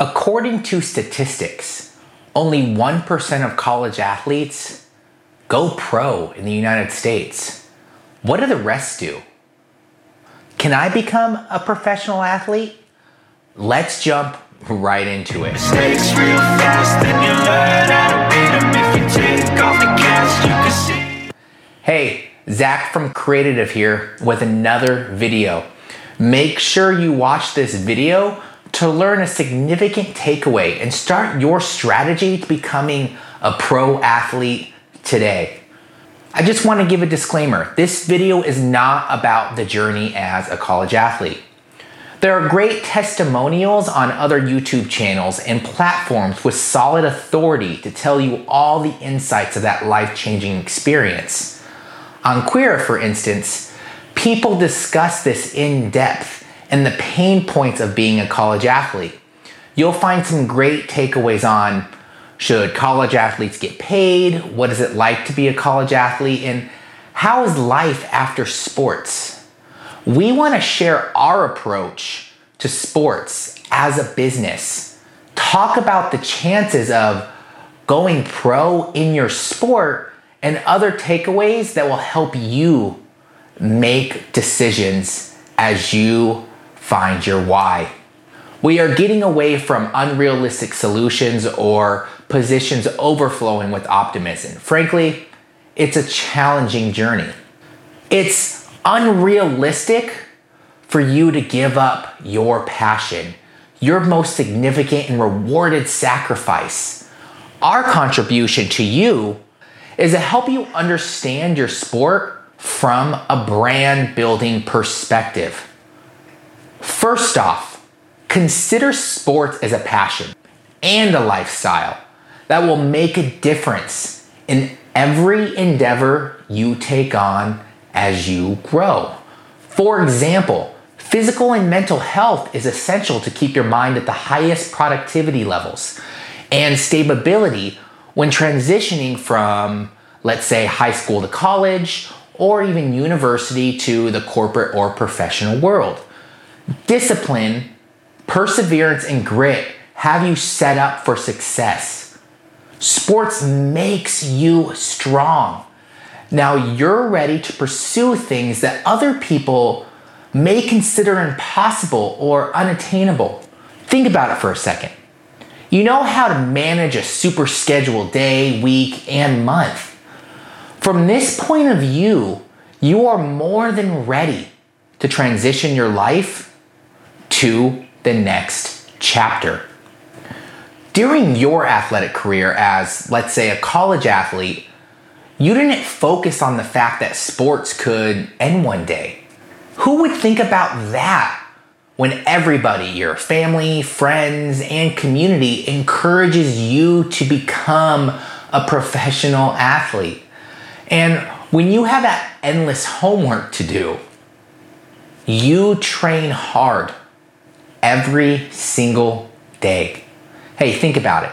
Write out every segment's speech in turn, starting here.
According to statistics, only 1% of college athletes go pro in the United States. What do the rest do? Can I become a professional athlete? Let's jump right into it. Fast, then you learn how to beat them. If you take off the gas, you can see. Hey, Zach from Creative here with another video. Make sure you watch this video to learn a significant takeaway and start your strategy to becoming a pro athlete today. I just want to give a disclaimer. This video is not about the journey as a college athlete. There are great testimonials on other YouTube channels and platforms with solid authority to tell you all the insights of that life changing experience. On Quora, for instance, people discuss this in depth and the pain points of being a college athlete. You'll find some great takeaways on should college athletes get paid? What is it like to be a college athlete? And how is life after sports? We want to share our approach to sports as a business. Talk about the chances of going pro in your sport and other takeaways that will help you make decisions as you find your why. We are getting away from unrealistic solutions or positions overflowing with optimism. Frankly, it's a challenging journey. It's unrealistic for you to give up your passion, your most significant and rewarded sacrifice. Our contribution to you is to help you understand your sport from a brand building perspective. First off, consider sports as a passion and a lifestyle that will make a difference in every endeavor you take on as you grow. For example, physical and mental health is essential to keep your mind at the highest productivity levels and stability when transitioning from, let's say, high school to college or even university to the corporate or professional world. Discipline, perseverance, and grit have you set up for success. Sports makes you strong. Now you're ready to pursue things that other people may consider impossible or unattainable. Think about it for a second. You know how to manage a super scheduled day, week, and month. From this point of view, you are more than ready to transition your life to the next chapter. During your athletic career as, let's say, a college athlete, you didn't focus on the fact that sports could end one day. Who would think about that when everybody, your family, friends, and community encourages you to become a professional athlete? And when you have that endless homework to do, you train hard every single day. Hey, think about it.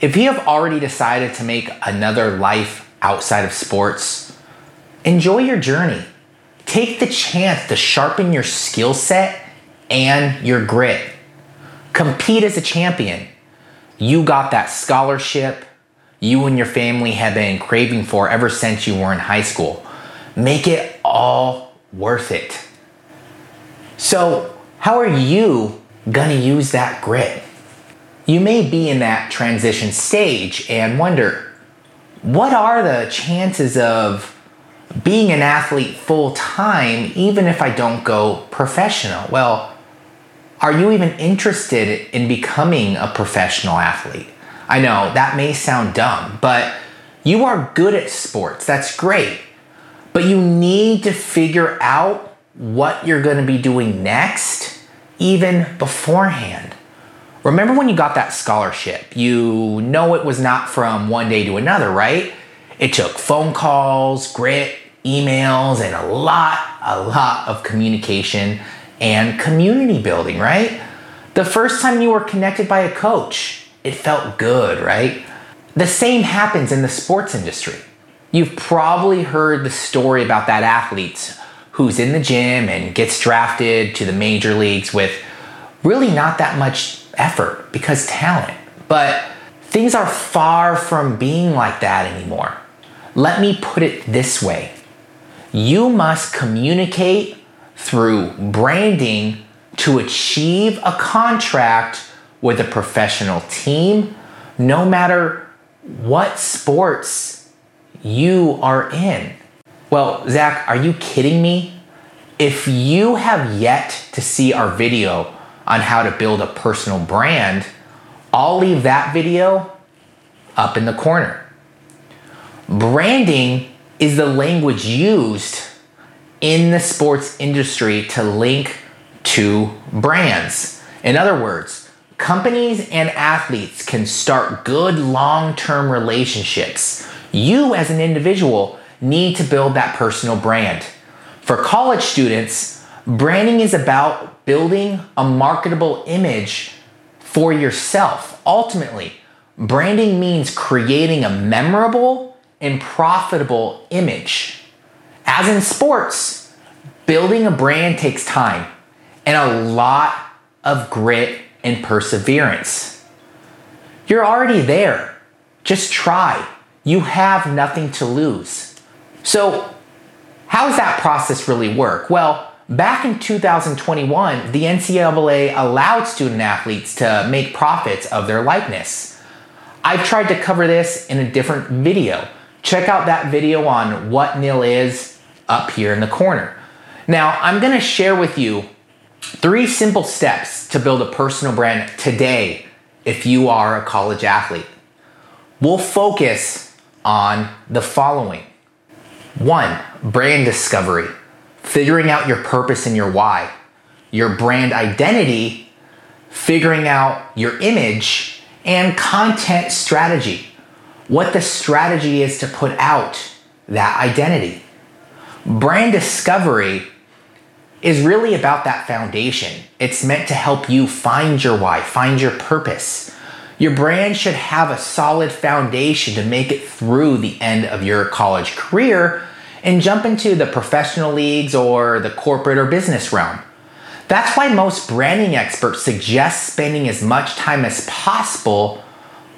If you have already decided to make another life outside of sports, enjoy your journey. Take the chance to sharpen your skill set and your grit. Compete as a champion. You got that scholarship you and your family have been craving for ever since you were in high school. Make it all worth it. So, how are you gonna use that grit? You may be in that transition stage and wonder what are the chances of being an athlete full time even if I don't go professional? Well, are you even interested in becoming a professional athlete? I know that may sound dumb, but you are good at sports. That's great. But you need to figure out what you're going to be doing next, even beforehand. Remember when you got that scholarship? You know it was not from one day to another, right? It took phone calls, grit, emails, and a lot, a lot of communication and community building, right? The first time you were connected by a coach, it felt good, right? The same happens in the sports industry. You've probably heard the story about that athlete who's in the gym and gets drafted to the major leagues with really not that much effort because talent. But things are far from being like that anymore. Let me put it this way you must communicate through branding to achieve a contract with a professional team, no matter what sports you are in. Well, Zach, are you kidding me? If you have yet to see our video on how to build a personal brand, I'll leave that video up in the corner. Branding is the language used in the sports industry to link to brands. In other words, companies and athletes can start good long term relationships. You, as an individual, need to build that personal brand. For college students, branding is about building a marketable image for yourself. Ultimately, branding means creating a memorable and profitable image. As in sports, building a brand takes time and a lot of grit and perseverance. You're already there. Just try. You have nothing to lose. So, how does that process really work? Well, back in 2021, the NCAA allowed student athletes to make profits of their likeness. I've tried to cover this in a different video. Check out that video on what NIL is up here in the corner. Now, I'm to share with you three simple steps to build a personal brand today if you are a college athlete. We'll focus on the following one, brand discovery, figuring out your purpose and your why, your brand identity, figuring out your image, and content strategy. What the strategy is to put out that identity. Brand discovery is really about that foundation. It's meant to help you find your why, find your purpose. Your brand should have a solid foundation to make it through the end of your college career and jump into the professional leagues or the corporate or business realm. That's why most branding experts suggest spending as much time as possible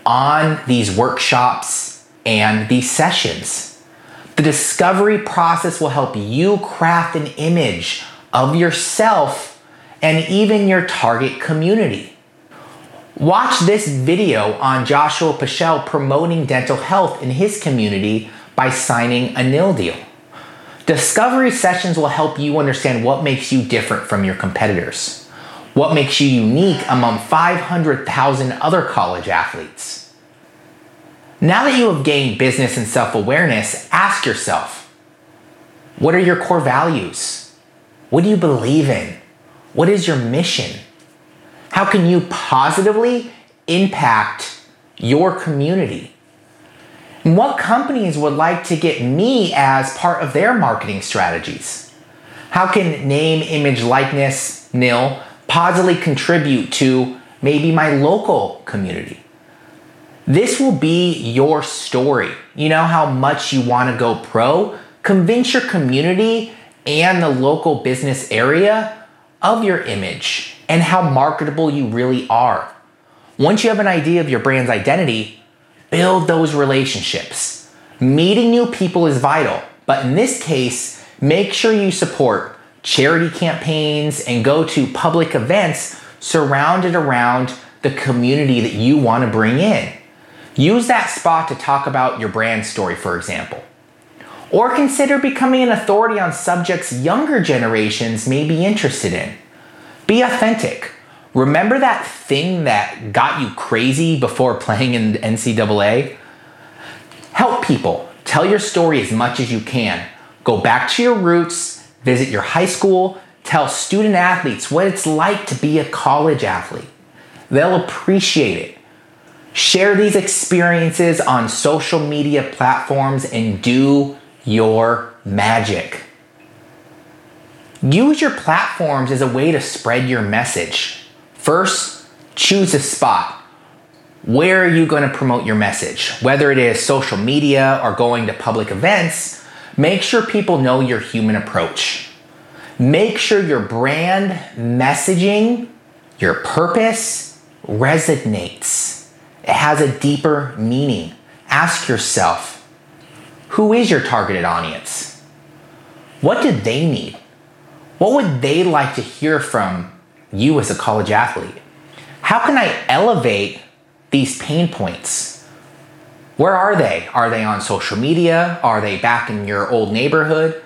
on these workshops and these sessions. The discovery process will help you craft an image of yourself and even your target community. Watch this video on Joshua Pichel promoting dental health in his community by signing a NIL deal. Discovery sessions will help you understand what makes you different from your competitors, what makes you unique among 500,000 other college athletes. Now that you have gained business and self awareness, ask yourself what are your core values? What do you believe in? What is your mission? How can you positively impact your community? And what companies would like to get me as part of their marketing strategies? How can name, image, likeness, NIL positively contribute to maybe my local community? This will be your story. You know how much you want to go pro? Convince your community and the local business area of your image and how marketable you really are. Once you have an idea of your brand's identity, build those relationships. Meeting new people is vital, but in this case, make sure you support charity campaigns and go to public events surrounded around the community that you want to bring in. Use that spot to talk about your brand story, for example. Or consider becoming an authority on subjects younger generations may be interested in. Be authentic. Remember that thing that got you crazy before playing in the NCAA? Help people. Tell your story as much as you can. Go back to your roots, visit your high school, tell student athletes what it's like to be a college athlete. They'll appreciate it. Share these experiences on social media platforms and do your magic. Use your platforms as a way to spread your message. First, choose a spot. Where are you going to promote your message? Whether it is social media or going to public events, make sure people know your human approach. Make sure your brand messaging, your purpose, resonates. It has a deeper meaning. Ask yourself who is your targeted audience? What do they need? What would they like to hear from you as a college athlete? How can I elevate these pain points? Where are they? Are they on social media? Are they back in your old neighborhood?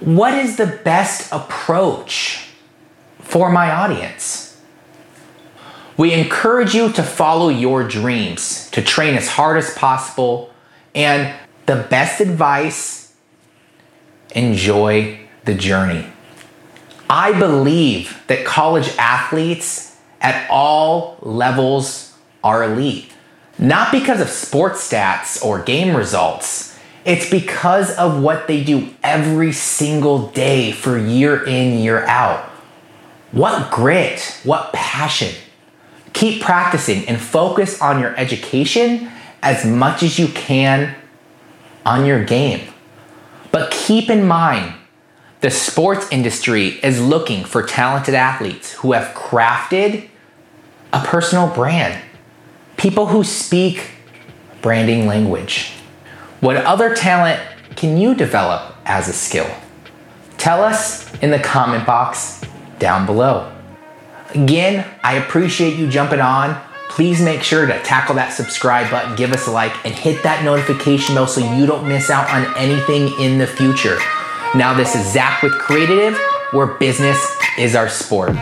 What is the best approach for my audience? We encourage you to follow your dreams, to train as hard as possible, and the best advice enjoy the journey. I believe that college athletes at all levels are elite. Not because of sports stats or game results. It's because of what they do every single day for year in, year out. What grit, what passion. Keep practicing and focus on your education as much as you can on your game. But keep in mind, the sports industry is looking for talented athletes who have crafted a personal brand, people who speak branding language. What other talent can you develop as a skill? Tell us in the comment box down below. Again, I appreciate you jumping on. Please make sure to tackle that subscribe button, give us a like, and hit that notification bell so you don't miss out on anything in the future. Now, this is Zach with Creative, where business is our sport.